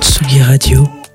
Tsugi Radio.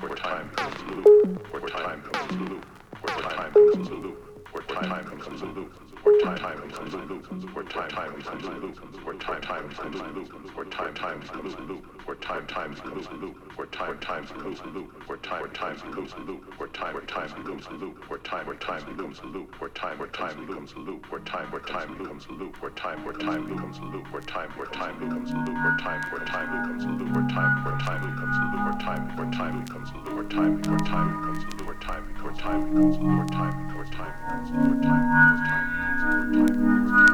for time comes the loop, for time comes the loop, for time comes the loop, for time comes the loop where time time comes and loop, where time time comes and loop, where time time comes and loop, where time time comes and loop, where time time comes and loop, where time time comes and loop, where time time comes and loop, where time where time comes and loop, where time where time comes and loop, where time where time comes and loop, where time where time comes and loop, where time where time comes and loop, where time where time comes and loop, where time where time comes and loop, where time where time comes and loop, where time where time comes and loop, where time where time comes and loop, where time where time comes and loop, where time where time comes and loop, where time where time comes and loop, where time where time Thank you.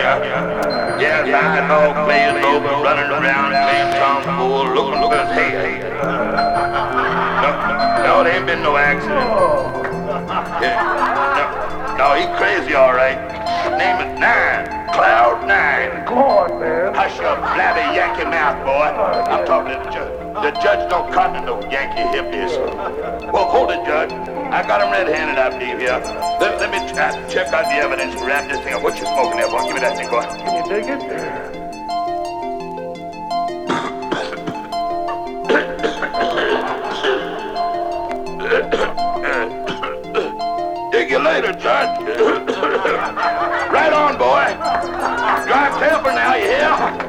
Yeah, yeah, dog playing over, running around, playing tomfool, looking, looking as hell. No, no, there ain't been no accident. Yeah. No, no, he crazy, all right name is Nine. Cloud Nine. Go on, man. Hush up, blabby Yankee mouth, boy. I'm talking to the judge. The judge don't cotton to no Yankee hippies. Well, hold it, Judge. I got him red-handed, I believe, here. Let, let me check out the evidence and wrap this thing up. What you smoking there, boy? Give me that thing, boy. Can you dig it? dig you later, Judge. on, boy. Drive temper now, you hear?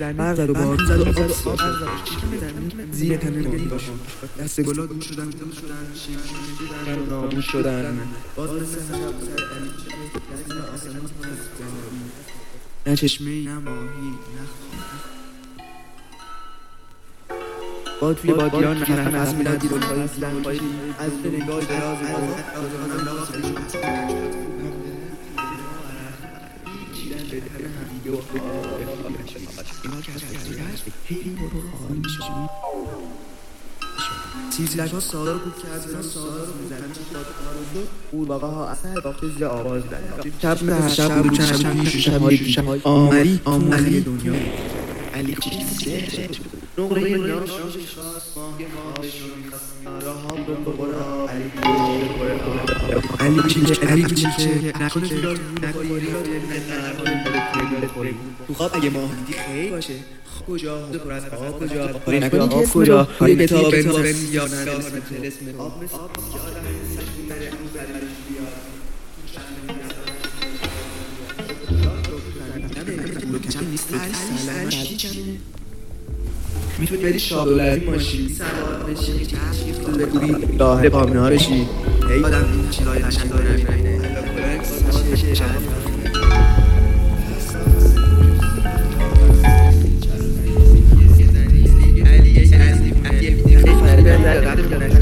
در مغز رو بار زد و آب زیر تنه دست گلا شدن شدن شیرین نابود شدن. باز مثل شب سر امید نه چشمه نه ماهی نه با توی بادیان نخم از میدن از دن از دراز از سیزلک ها سالا رو بود که از اینا سالا رو بودن قورباغه ها اثر با قزل آواز بدن شب به شب بود چند شب شب آمری آمری دنیا علی چیزه نقره ناشش خاص ماه خواهش رو می‌خواستم راه هم به علی بیدار نکنه تو خواب اگه ماه دیدی خیلی باشه کجا پر از آب کجا کاری نکنی آب کجا کاری کتاب بندازن یا نه اسم اسم آب مثل آب که آدم سشتی بره می‌تونی بری شابولری ماشین سوار بشی تشریف بگوری راه پامنا بشی. ایادم این چیزای قشنگ رو نمیبینه Gracias.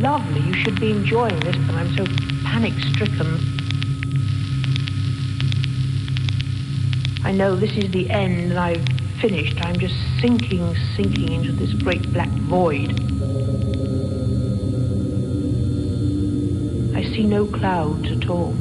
lovely. You should be enjoying this, but I'm so panic-stricken. I know this is the end and I've finished. I'm just sinking, sinking into this great black void. I see no clouds at all.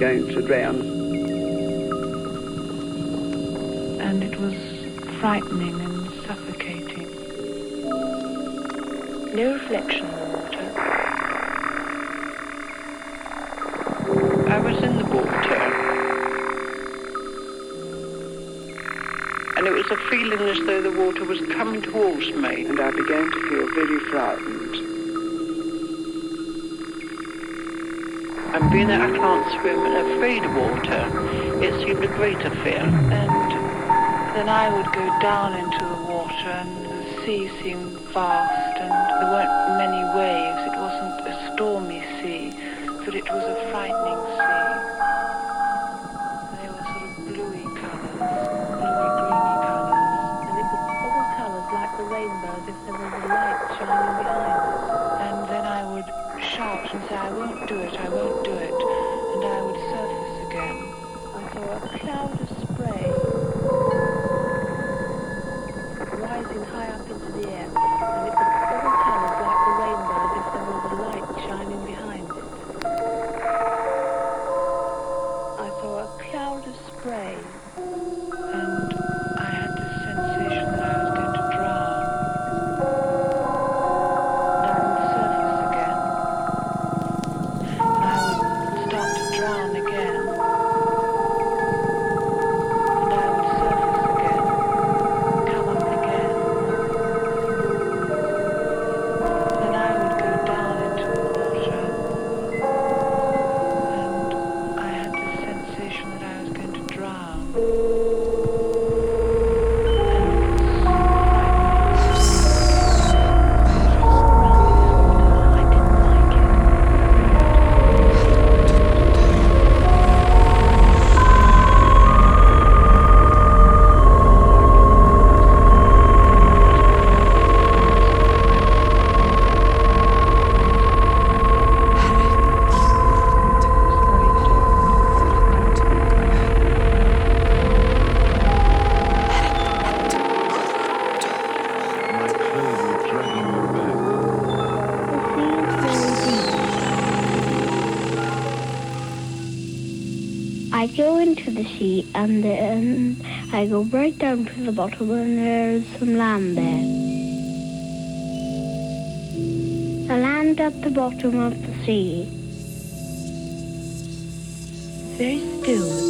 Going to drown. And being that I can't swim and afraid of water, it seemed a greater fear. Hmm. And then I would go down into the water and the sea seemed vast and there weren't many waves. I go right down to the bottom and there's some land there. The land at the bottom of the sea. Very still.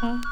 Uh-huh.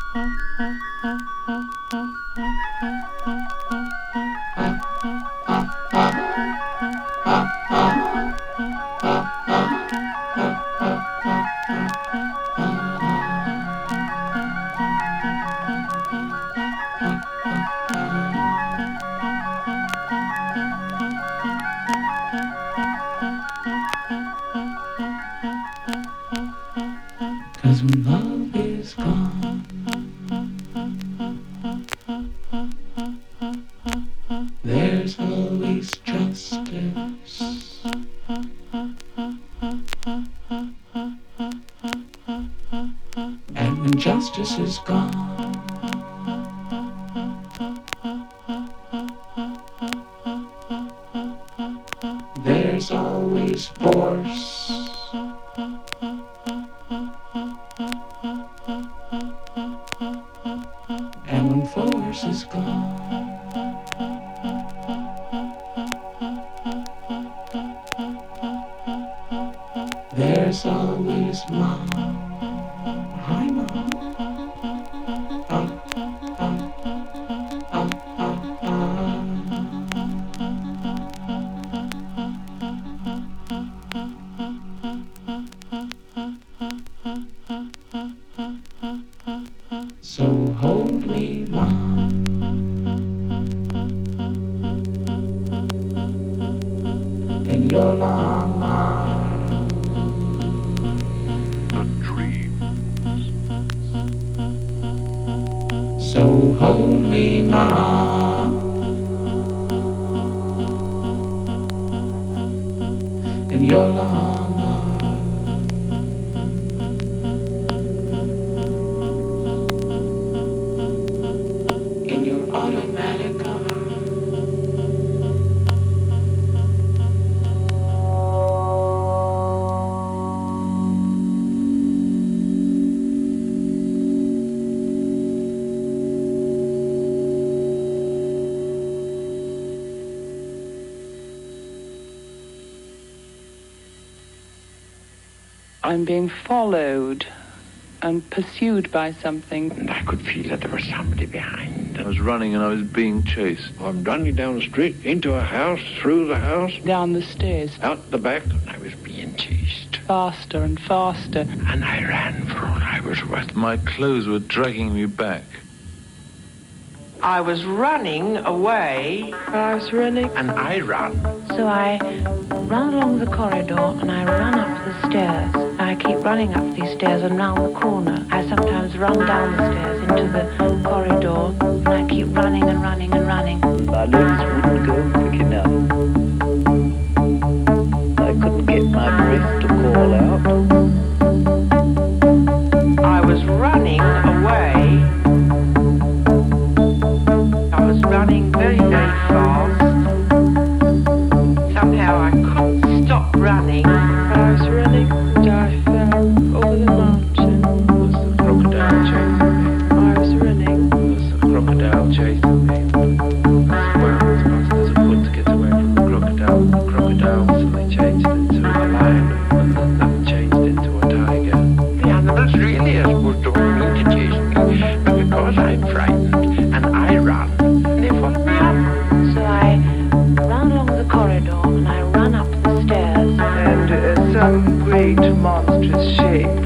I'm being followed and pursued by something. And I could feel that there was somebody behind. I was running and I was being chased. I'm running down the street, into a house, through the house, Down the stairs, out the back. I was being chased. faster and faster. And I ran for all I was worth. My clothes were dragging me back. I was running away. I was running. And I ran. So I ran along the corridor and I ran up the stairs. I keep running up these stairs and round the corner. I sometimes run down the stairs into the corridor and I keep running and running and running. My legs wouldn't go quick enough. I couldn't get my breath to call out. And uh, some great monstrous shape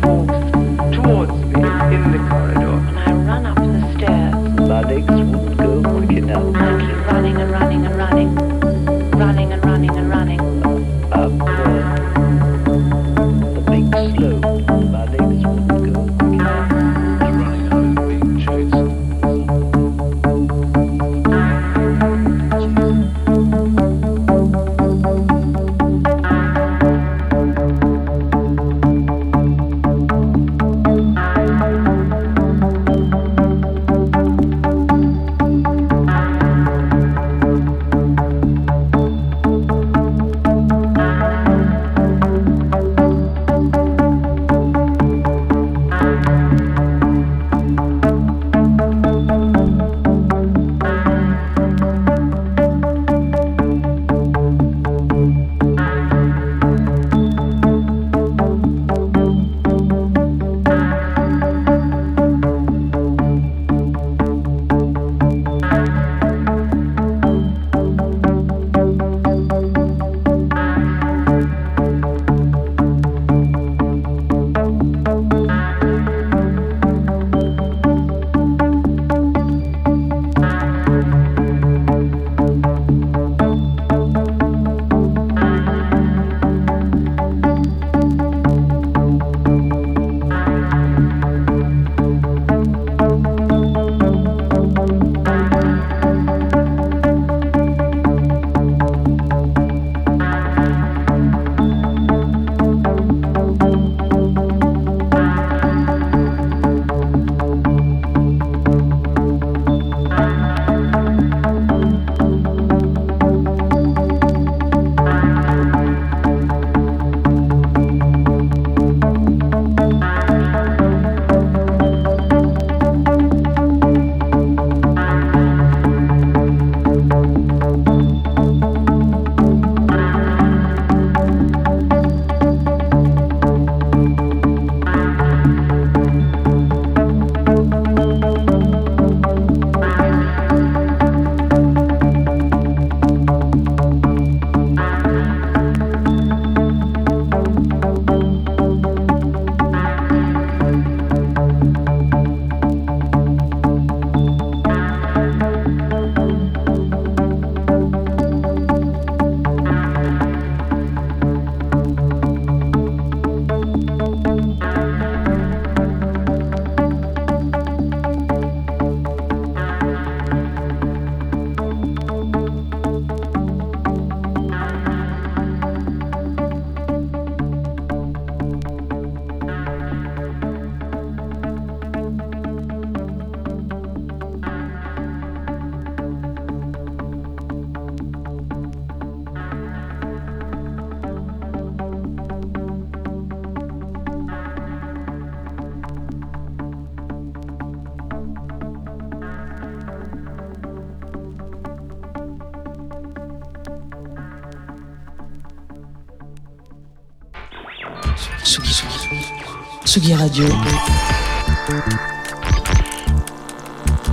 Radio.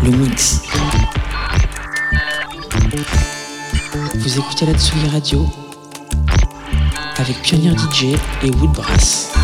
Le mix. Vous écoutez la Tsugi Radio avec Pionnier DJ et Woodbrass.